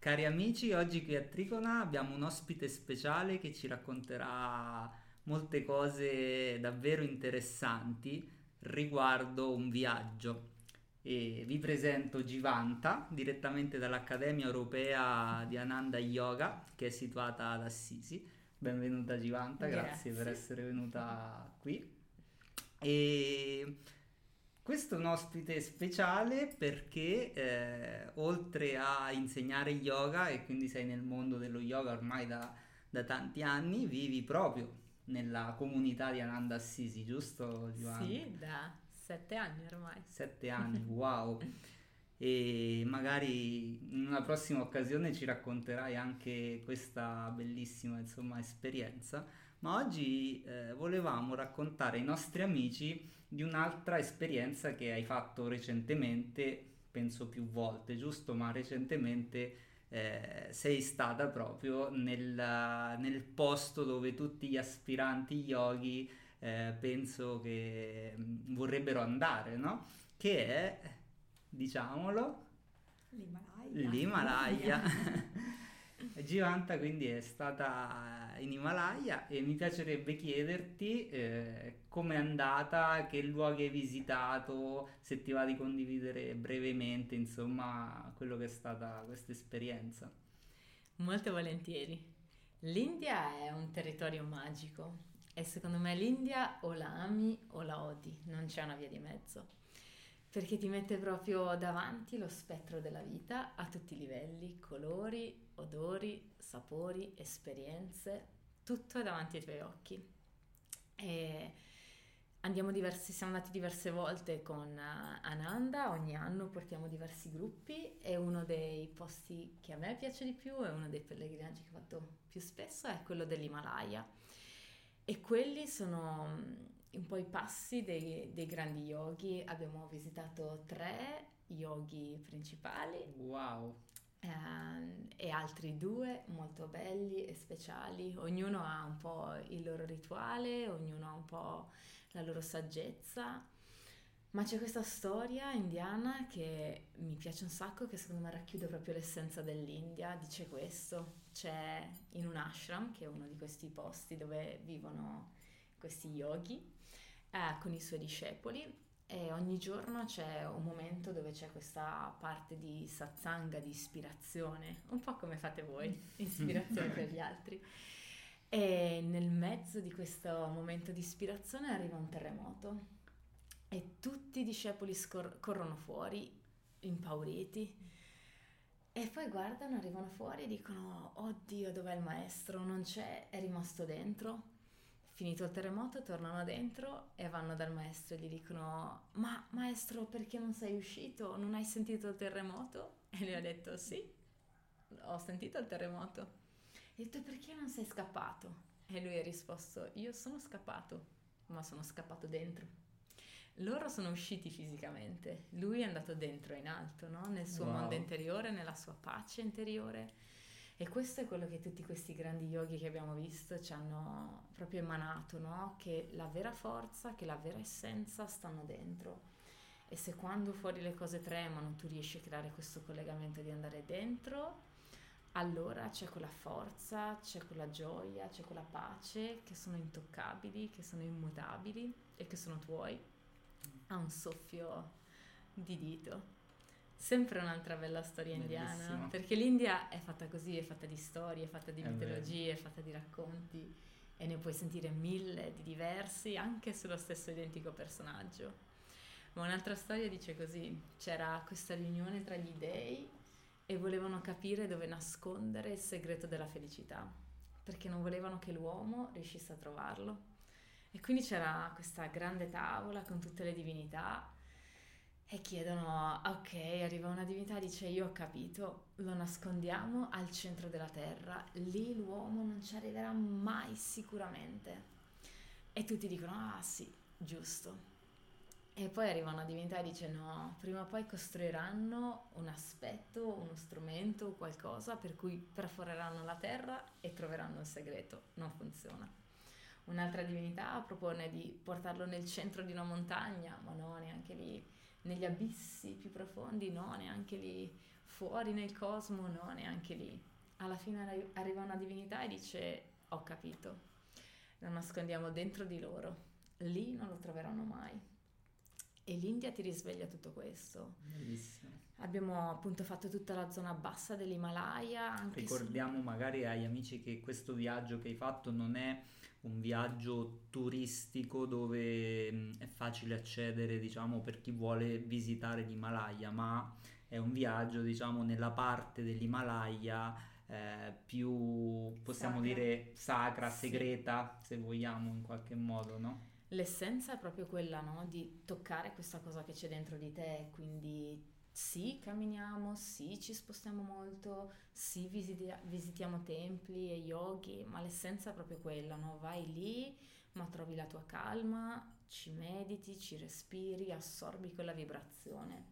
Cari amici, oggi qui a Tricona abbiamo un ospite speciale che ci racconterà molte cose davvero interessanti riguardo un viaggio. E vi presento Givanta direttamente dall'Accademia Europea di Ananda Yoga che è situata ad Assisi. Benvenuta Givanta, grazie, grazie per essere venuta qui. E questo è un ospite speciale perché eh, oltre a insegnare yoga e quindi sei nel mondo dello yoga ormai da, da tanti anni, vivi proprio nella comunità di Ananda Assisi, giusto Giovanni? Sì, da sette anni ormai. Sette anni, wow! e magari in una prossima occasione ci racconterai anche questa bellissima insomma, esperienza ma oggi eh, volevamo raccontare ai nostri amici di un'altra esperienza che hai fatto recentemente, penso più volte, giusto? Ma recentemente eh, sei stata proprio nel, nel, posto dove tutti gli aspiranti yogi eh, penso che mm, vorrebbero andare, no? Che è, diciamolo, l'Himalaya. L'Himalaya. Givanta quindi è stata in Himalaya e mi piacerebbe chiederti eh, com'è andata, che luoghi hai visitato, se ti va di condividere brevemente insomma quello che è stata questa esperienza. Molto volentieri. L'India è un territorio magico e secondo me l'India o la ami o la odi, non c'è una via di mezzo perché ti mette proprio davanti lo spettro della vita a tutti i livelli, colori, odori, sapori, esperienze, tutto è davanti ai tuoi occhi. E diversi, siamo andati diverse volte con eh, Ananda, ogni anno portiamo diversi gruppi e uno dei posti che a me piace di più e uno dei pellegrinaggi che ho fatto più spesso è quello dell'Himalaya e quelli sono mm, un po' i passi dei, dei grandi yogi. Abbiamo visitato tre yogi principali. Wow! Eh, e altri due molto belli e speciali. Ognuno ha un po' il loro rituale, ognuno ha un po' la loro saggezza. Ma c'è questa storia indiana che mi piace un sacco, che secondo me racchiude proprio l'essenza dell'India. Dice questo: c'è in un ashram, che è uno di questi posti dove vivono questi yogi, eh, con i suoi discepoli, e ogni giorno c'è un momento dove c'è questa parte di satsanga, di ispirazione, un po' come fate voi, ispirazione per gli altri. E nel mezzo di questo momento di ispirazione arriva un terremoto e tutti i discepoli scor- corrono fuori, impauriti, e poi guardano, arrivano fuori e dicono, oddio, dov'è il maestro? Non c'è, è rimasto dentro. Finito il terremoto, tornano dentro e vanno dal maestro e gli dicono, ma maestro, perché non sei uscito? Non hai sentito il terremoto? E lui ha detto, sì, ho sentito il terremoto. E ha detto, perché non sei scappato? E lui ha risposto, io sono scappato, ma sono scappato dentro. Loro sono usciti fisicamente, lui è andato dentro in alto, no? nel suo wow. mondo interiore, nella sua pace interiore. E questo è quello che tutti questi grandi yogi che abbiamo visto ci hanno proprio emanato, no? che la vera forza, che la vera essenza stanno dentro. E se quando fuori le cose tremano tu riesci a creare questo collegamento di andare dentro, allora c'è quella forza, c'è quella gioia, c'è quella pace che sono intoccabili, che sono immutabili e che sono tuoi a un soffio di dito. Sempre un'altra bella storia indiana, Bellissimo. perché l'India è fatta così, è fatta di storie, è fatta di è mitologie, vero. è fatta di racconti e ne puoi sentire mille di diversi anche sullo stesso identico personaggio. Ma un'altra storia dice così, c'era questa riunione tra gli dei e volevano capire dove nascondere il segreto della felicità, perché non volevano che l'uomo riuscisse a trovarlo. E quindi c'era questa grande tavola con tutte le divinità e chiedono, ok, arriva una divinità e dice io ho capito, lo nascondiamo al centro della terra, lì l'uomo non ci arriverà mai sicuramente. E tutti dicono, ah sì, giusto. E poi arriva una divinità e dice no, prima o poi costruiranno un aspetto, uno strumento, qualcosa per cui perforeranno la terra e troveranno il segreto. Non funziona. Un'altra divinità propone di portarlo nel centro di una montagna, ma no, neanche lì. Negli abissi più profondi, no, neanche lì. fuori nel cosmo, no, neanche lì. Alla fine arriva una divinità e dice, ho capito, lo nascondiamo dentro di loro, lì non lo troveranno mai. E l'India ti risveglia tutto questo. Bellissimo. Abbiamo appunto fatto tutta la zona bassa dell'Himalaya. Ricordiamo se... magari agli amici che questo viaggio che hai fatto non è un viaggio turistico dove è facile accedere, diciamo, per chi vuole visitare l'Himalaya, ma è un viaggio, diciamo, nella parte dell'Himalaya eh, più, possiamo sacra. dire, sacra, sì. segreta, se vogliamo, in qualche modo, no? L'essenza è proprio quella, no? Di toccare questa cosa che c'è dentro di te, quindi sì, camminiamo, sì, ci spostiamo molto, sì, visiti- visitiamo templi e yogi, ma l'essenza è proprio quella, no? Vai lì, ma trovi la tua calma, ci mediti, ci respiri, assorbi quella vibrazione.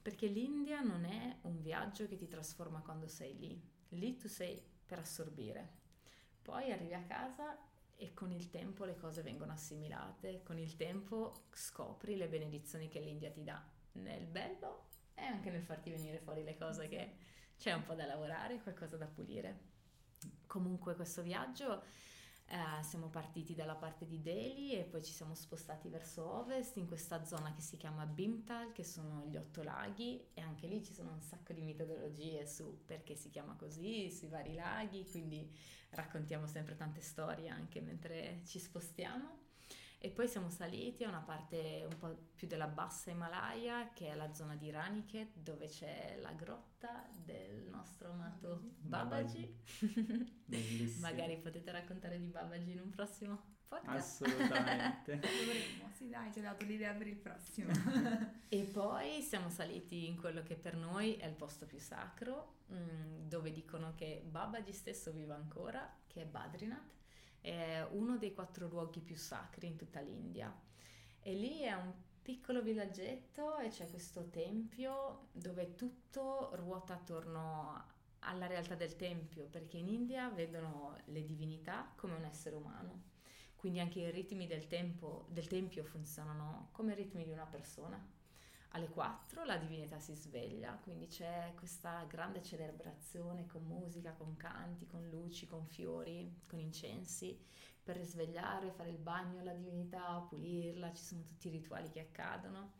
Perché l'India non è un viaggio che ti trasforma quando sei lì, lì tu sei per assorbire. Poi arrivi a casa e con il tempo le cose vengono assimilate, con il tempo scopri le benedizioni che l'India ti dà, nel bello e anche nel farti venire fuori le cose che c'è un po' da lavorare, qualcosa da pulire. Comunque questo viaggio eh, siamo partiti dalla parte di Delhi e poi ci siamo spostati verso ovest in questa zona che si chiama Bimtal, che sono gli otto laghi e anche lì ci sono un sacco di metodologie su perché si chiama così, sui vari laghi, quindi raccontiamo sempre tante storie anche mentre ci spostiamo. E poi siamo saliti a una parte un po' più della bassa Himalaya, che è la zona di Raniket, dove c'è la grotta del nostro amato Babaji. Bellissimo. Magari potete raccontare di Babaji in un prossimo podcast. Assolutamente. Dovremmo, sì dai, ci hai dato l'idea per il prossimo. e poi siamo saliti in quello che per noi è il posto più sacro, mm, dove dicono che Babaji stesso vive ancora, che è Badrinath è uno dei quattro luoghi più sacri in tutta l'India. E lì è un piccolo villaggetto e c'è questo tempio dove tutto ruota attorno alla realtà del tempio, perché in India vedono le divinità come un essere umano. Quindi anche i ritmi del, tempo, del tempio funzionano come i ritmi di una persona alle 4 la divinità si sveglia, quindi c'è questa grande celebrazione con musica, con canti, con luci, con fiori, con incensi, per risvegliare, fare il bagno alla divinità, pulirla, ci sono tutti i rituali che accadono.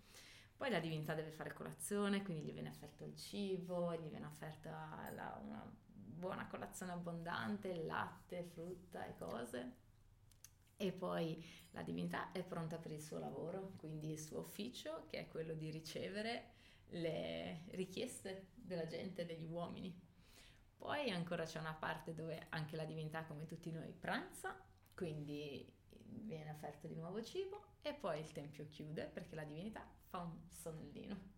Poi la divinità deve fare colazione, quindi gli viene offerto il cibo, gli viene offerta una buona colazione abbondante, latte, frutta e cose. E poi la divinità è pronta per il suo lavoro, quindi il suo ufficio, che è quello di ricevere le richieste della gente, degli uomini. Poi ancora c'è una parte dove anche la divinità, come tutti noi, pranza, quindi viene offerto di nuovo cibo e poi il tempio chiude perché la divinità fa un sonnellino.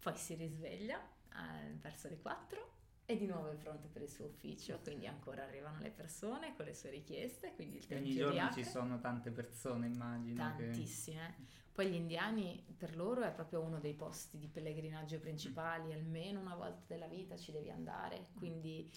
Poi si risveglia verso le 4 e di nuovo è pronto per il suo ufficio, quindi ancora arrivano le persone con le sue richieste, quindi il Ogni giorno riapre. ci sono tante persone, immagino. Tantissime. Che... Poi gli indiani, per loro è proprio uno dei posti di pellegrinaggio principali, almeno una volta della vita ci devi andare, quindi...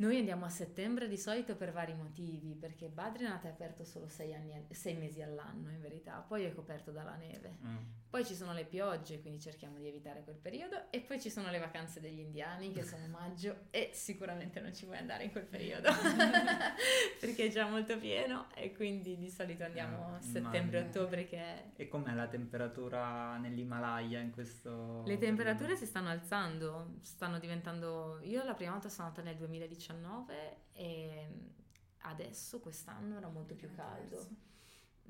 Noi andiamo a settembre di solito per vari motivi, perché Badrinath è aperto solo sei, anni, sei mesi all'anno in verità, poi è coperto dalla neve. Mm. Poi ci sono le piogge, quindi cerchiamo di evitare quel periodo, e poi ci sono le vacanze degli indiani che sono maggio e sicuramente non ci vuoi andare in quel periodo perché è già molto pieno e quindi di solito andiamo eh, settembre-ottobre che. E com'è la temperatura nell'Himalaya in questo... Le temperature periodo? si stanno alzando, stanno diventando... Io la prima volta sono andata nel 2019 2019 e adesso quest'anno era molto più caldo.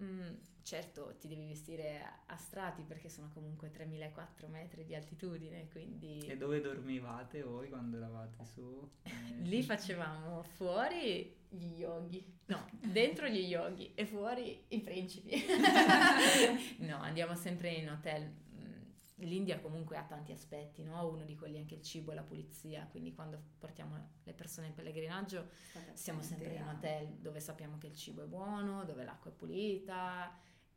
Mm, certo, ti devi vestire a strati perché sono comunque 3004 metri di altitudine, quindi... E dove dormivate voi quando eravate su? Eh, Lì facevamo fuori gli yogi, no, dentro gli yogi e fuori i principi. no, andiamo sempre in hotel l'India comunque ha tanti aspetti, no? uno di quelli è anche il cibo e la pulizia, quindi quando portiamo le persone in pellegrinaggio siamo sempre in hotel dove sappiamo che il cibo è buono, dove l'acqua è pulita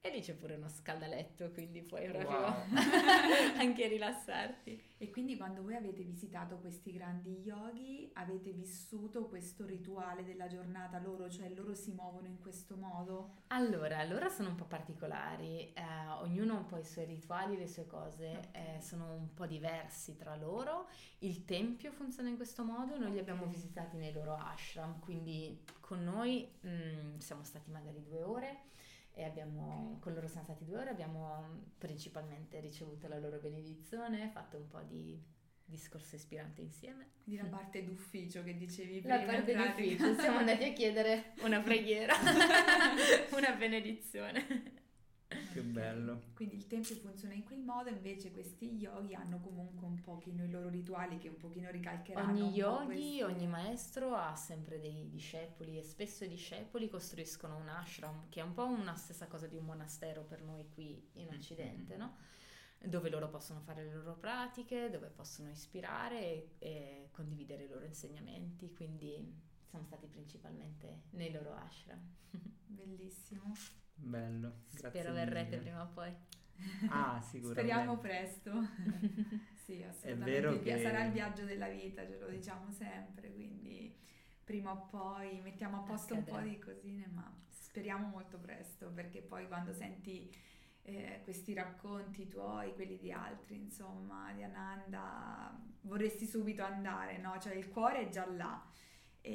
E lì c'è pure uno scaldaletto, quindi puoi proprio Wow. anche rilassarti. E quindi quando voi avete visitato questi grandi yogi, avete vissuto questo rituale della giornata loro, cioè loro si muovono in questo modo? Allora, loro sono un po' particolari, eh, ognuno ha un po' i suoi rituali, le sue cose, Ok. eh, sono un po' diversi tra loro. Il tempio funziona in questo modo, noi li abbiamo visitati nei loro ashram, quindi con noi mm, siamo stati magari due ore e abbiamo, Ok. con loro siamo stati due ore, abbiamo mm, principalmente ricevuto la loro benedizione, fatto un po' di discorso ispirante insieme. Quindi la parte d'ufficio che dicevi La prima. in parte di pratica. ufficio, siamo andati a chiedere una preghiera, una benedizione. Che bello. Quindi il tempio funziona in quel modo, invece questi yogi hanno comunque un pochino i loro rituali che un pochino ricalcheranno Ogni yogi, questi- ogni maestro ha sempre dei discepoli e spesso i discepoli costruiscono un ashram, che è un po' una stessa cosa di un monastero per noi qui in Mm, Occidente, mm, no? Dove loro possono fare le loro pratiche, dove possono ispirare e, e condividere i loro insegnamenti, quindi siamo stati principalmente nei loro ashram. Bellissimo. Bello. Grazie Spero verrete mille. prima o poi. Ah, sicuramente. Speriamo presto. sì, assolutamente. che- Sarà il viaggio della vita, ce lo diciamo sempre, quindi prima o poi mettiamo a posto un po' di cosine, ma speriamo molto presto, perché poi quando senti eh, questi racconti tuoi, quelli di altri, insomma, di Ananda, vorresti subito andare, no? Cioè il cuore è già là e,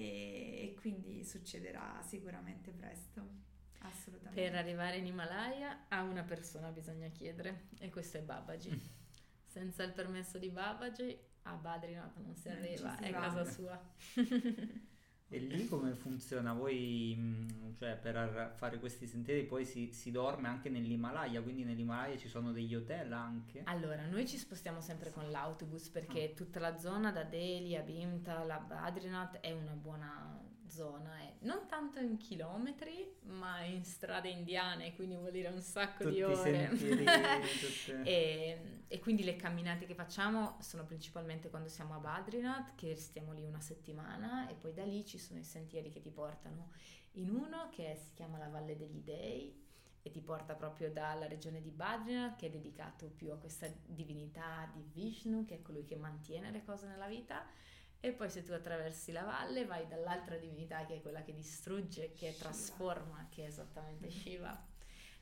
e quindi succederà sicuramente presto. Assolutamente. Per arrivare in Himalaya a una persona bisogna chiedere e questo è Babaji. Senza il permesso di Babaji a Badrinath non si Non arriva, si è va. casa sua. E lì come funziona? Voi, mh, cioè, per ar- fare questi sentieri poi si, si dorme anche nell'Himalaya, quindi nell'Himalaya ci sono degli hotel anche? Allora, noi ci spostiamo sempre con l'autobus perché tutta la zona da Delhi a Bhimtal a Badrinath è una buona zona, è non tanto in chilometri, ma in strade indiane, quindi vuol dire un sacco Tutti di ore. sentieri, tutte- E, e quindi le camminate che facciamo sono principalmente quando siamo a Badrinath, che stiamo lì una settimana, e poi da lì ci sono i sentieri che ti portano in uno che si chiama la Valle degli Dei e ti porta proprio dalla regione di Badrinath, che è dedicato più a questa divinità di Vishnu, che è colui che mantiene le cose nella vita. E poi se tu attraversi la valle vai dall'altra divinità che è quella che distrugge, che Shiva. trasforma, che è esattamente Shiva.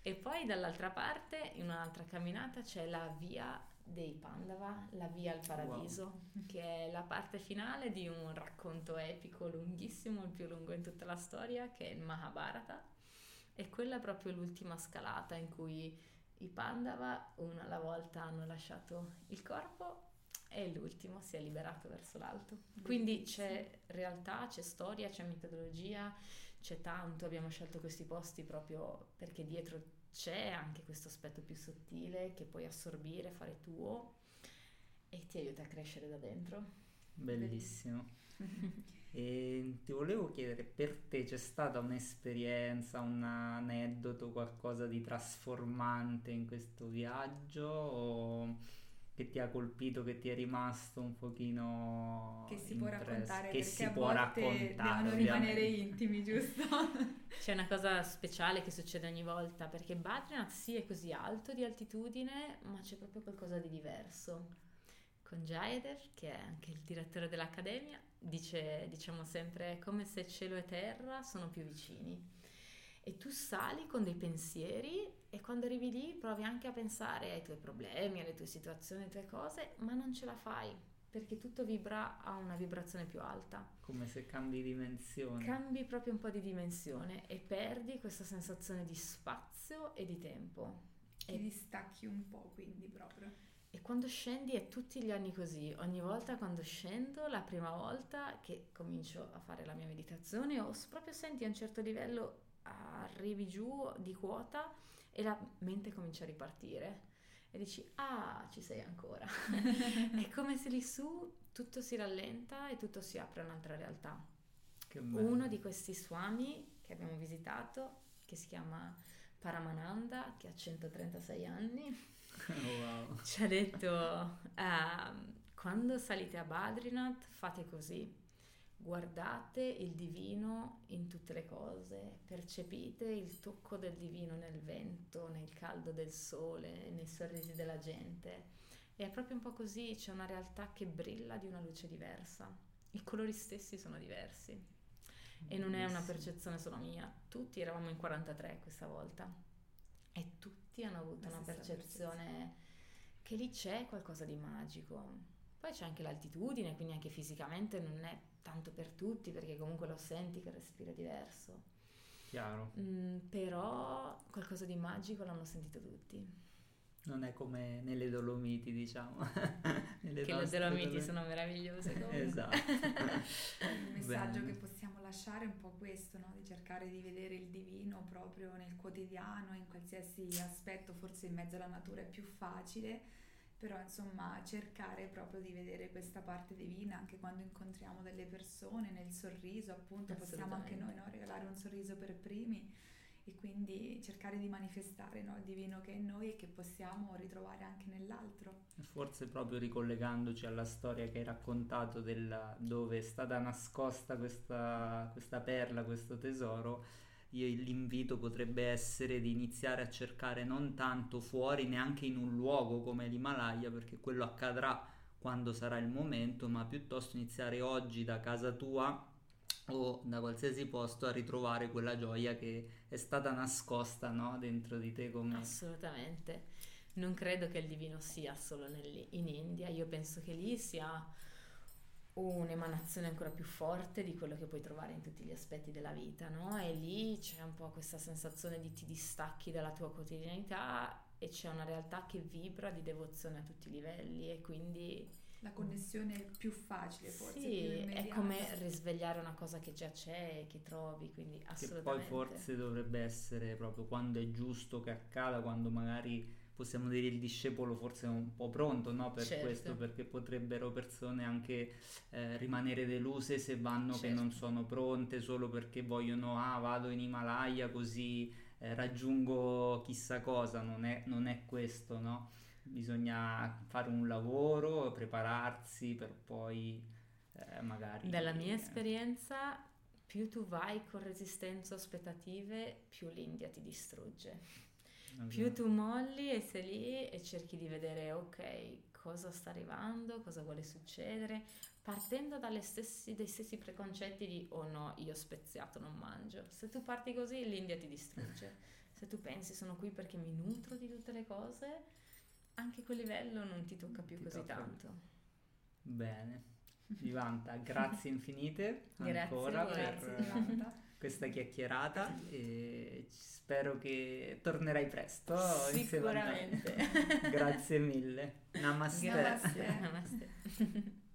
E poi dall'altra parte, in un'altra camminata, c'è la via dei Pandava, la via al paradiso, che è la parte finale di un racconto epico lunghissimo, il più lungo in tutta la storia, che è il Mahabharata. E quella è proprio l'ultima scalata in cui i Pandava, una alla volta, hanno lasciato il corpo e l'ultimo si è liberato verso l'alto. Quindi c'è realtà, c'è storia, c'è metodologia, c'è tanto. Abbiamo scelto questi posti proprio perché dietro c'è anche questo aspetto più sottile che puoi assorbire, fare tuo e ti aiuta a crescere da dentro. Bellissimo. E ti volevo chiedere, per te c'è stata un'esperienza, un aneddoto, qualcosa di trasformante in questo viaggio o che ti ha colpito, che ti è rimasto un pochino che si può raccontare che perché si a può volte raccontare, devono rimanere ovviamente. intimi, giusto? C'è una cosa speciale che succede ogni volta perché Badrinath sì è così alto di altitudine, ma c'è proprio qualcosa di diverso. Con Jaeder, che è anche il direttore dell'accademia, dice, diciamo sempre, è come se cielo e terra sono più vicini. E tu sali con dei pensieri e quando arrivi lì provi anche a pensare ai tuoi problemi, alle tue situazioni, alle tue cose, ma non ce la fai perché tutto vibra a una vibrazione più alta Come se cambi dimensione. cambi proprio un po' di dimensione e perdi questa sensazione di spazio e di tempo. Ti E, distacchi un po', quindi proprio. e quando scendi è tutti gli anni così. Ogni volta quando scendo, la prima volta che comincio a fare la mia meditazione, o proprio senti a un certo livello arrivi giù di quota e la mente comincia a ripartire. E dici, ah, ci sei ancora. è come se lì su tutto si rallenta e tutto si apre a un'altra realtà. Uno di questi swami che abbiamo visitato, che si chiama Paramananda, che ha 136 anni, wow. ci ha detto: ehm, Quando salite a Badrinath, fate così. Guardate il divino in tutte le cose, percepite il tocco del divino nel vento, nel caldo del sole, nei sorrisi della gente. E è proprio un po' così, c'è una realtà che brilla di una luce diversa. I colori stessi sono diversi. E non è una percezione solo mia, tutti eravamo in 43 questa volta e tutti hanno avuto una percezione, percezione che lì c'è qualcosa di magico. Poi c'è anche l'altitudine, quindi anche fisicamente non è tanto per tutti perché comunque lo senti che il respiro è diverso. Chiaro. Mm, però qualcosa di magico l'hanno sentito tutti non è come nelle Dolomiti, diciamo. nelle che le Dolomiti sono meravigliose comunque. esatto. Il messaggio Bene. che possiamo lasciare è un po' questo, no? di cercare di vedere il divino proprio nel quotidiano, in qualsiasi aspetto, forse in mezzo alla natura è più facile, però insomma cercare proprio di vedere questa parte divina anche quando incontriamo delle persone, nel sorriso appunto, possiamo anche noi no? regalare un sorriso per primi e quindi cercare di manifestare no, il divino che è in noi e che possiamo ritrovare anche nell'altro. Forse proprio ricollegandoci alla storia che hai raccontato della, dove è stata nascosta questa, questa perla, questo tesoro, l'invito potrebbe essere di iniziare a cercare non tanto fuori, neanche in un luogo come l'Himalaya, perché quello accadrà quando sarà il momento, ma piuttosto iniziare oggi da casa tua o da qualsiasi posto a ritrovare quella gioia che è stata nascosta no? dentro di te come... Assolutamente. Non credo che il divino sia solo in India, io penso che lì sia un'emanazione ancora più forte di quello che puoi trovare in tutti gli aspetti della vita, no? E lì c'è un po' questa sensazione di ti distacchi dalla tua quotidianità e c'è una realtà che vibra di devozione a tutti i livelli e quindi la connessione più facile forse. Sì, è come risvegliare una cosa che già c'è e che trovi, quindi assolutamente. Che poi forse dovrebbe essere proprio quando è giusto che accada, quando magari possiamo dire il discepolo forse è un po' pronto no? per certo. questo, perché potrebbero persone anche eh, rimanere deluse se vanno certo. che non certo. sono pronte solo perché vogliono, ah vado in Himalaya così eh, raggiungo chissà cosa, non è, non è questo, no? bisogna fare un lavoro, prepararsi per poi eh, magari... Dalla mia esperienza, più tu vai con resistenza o aspettative, più l'India ti distrugge. Più tu molli e sei lì e cerchi di vedere, ok, cosa sta arrivando, cosa vuole succedere, partendo stessi, dai stessi preconcetti di, oh no, io speziato non mangio. Se tu parti così, l'India ti distrugge. Se tu pensi, sono qui perché mi nutro di tutte le cose, anche quel livello non ti tocca più ti così tocca. tanto. Bene. Vivanta, grazie infinite ancora grazie per questa chiacchierata e spero che tornerai presto Sicuramente. grazie mille. Namaste. Grazie. Namaste.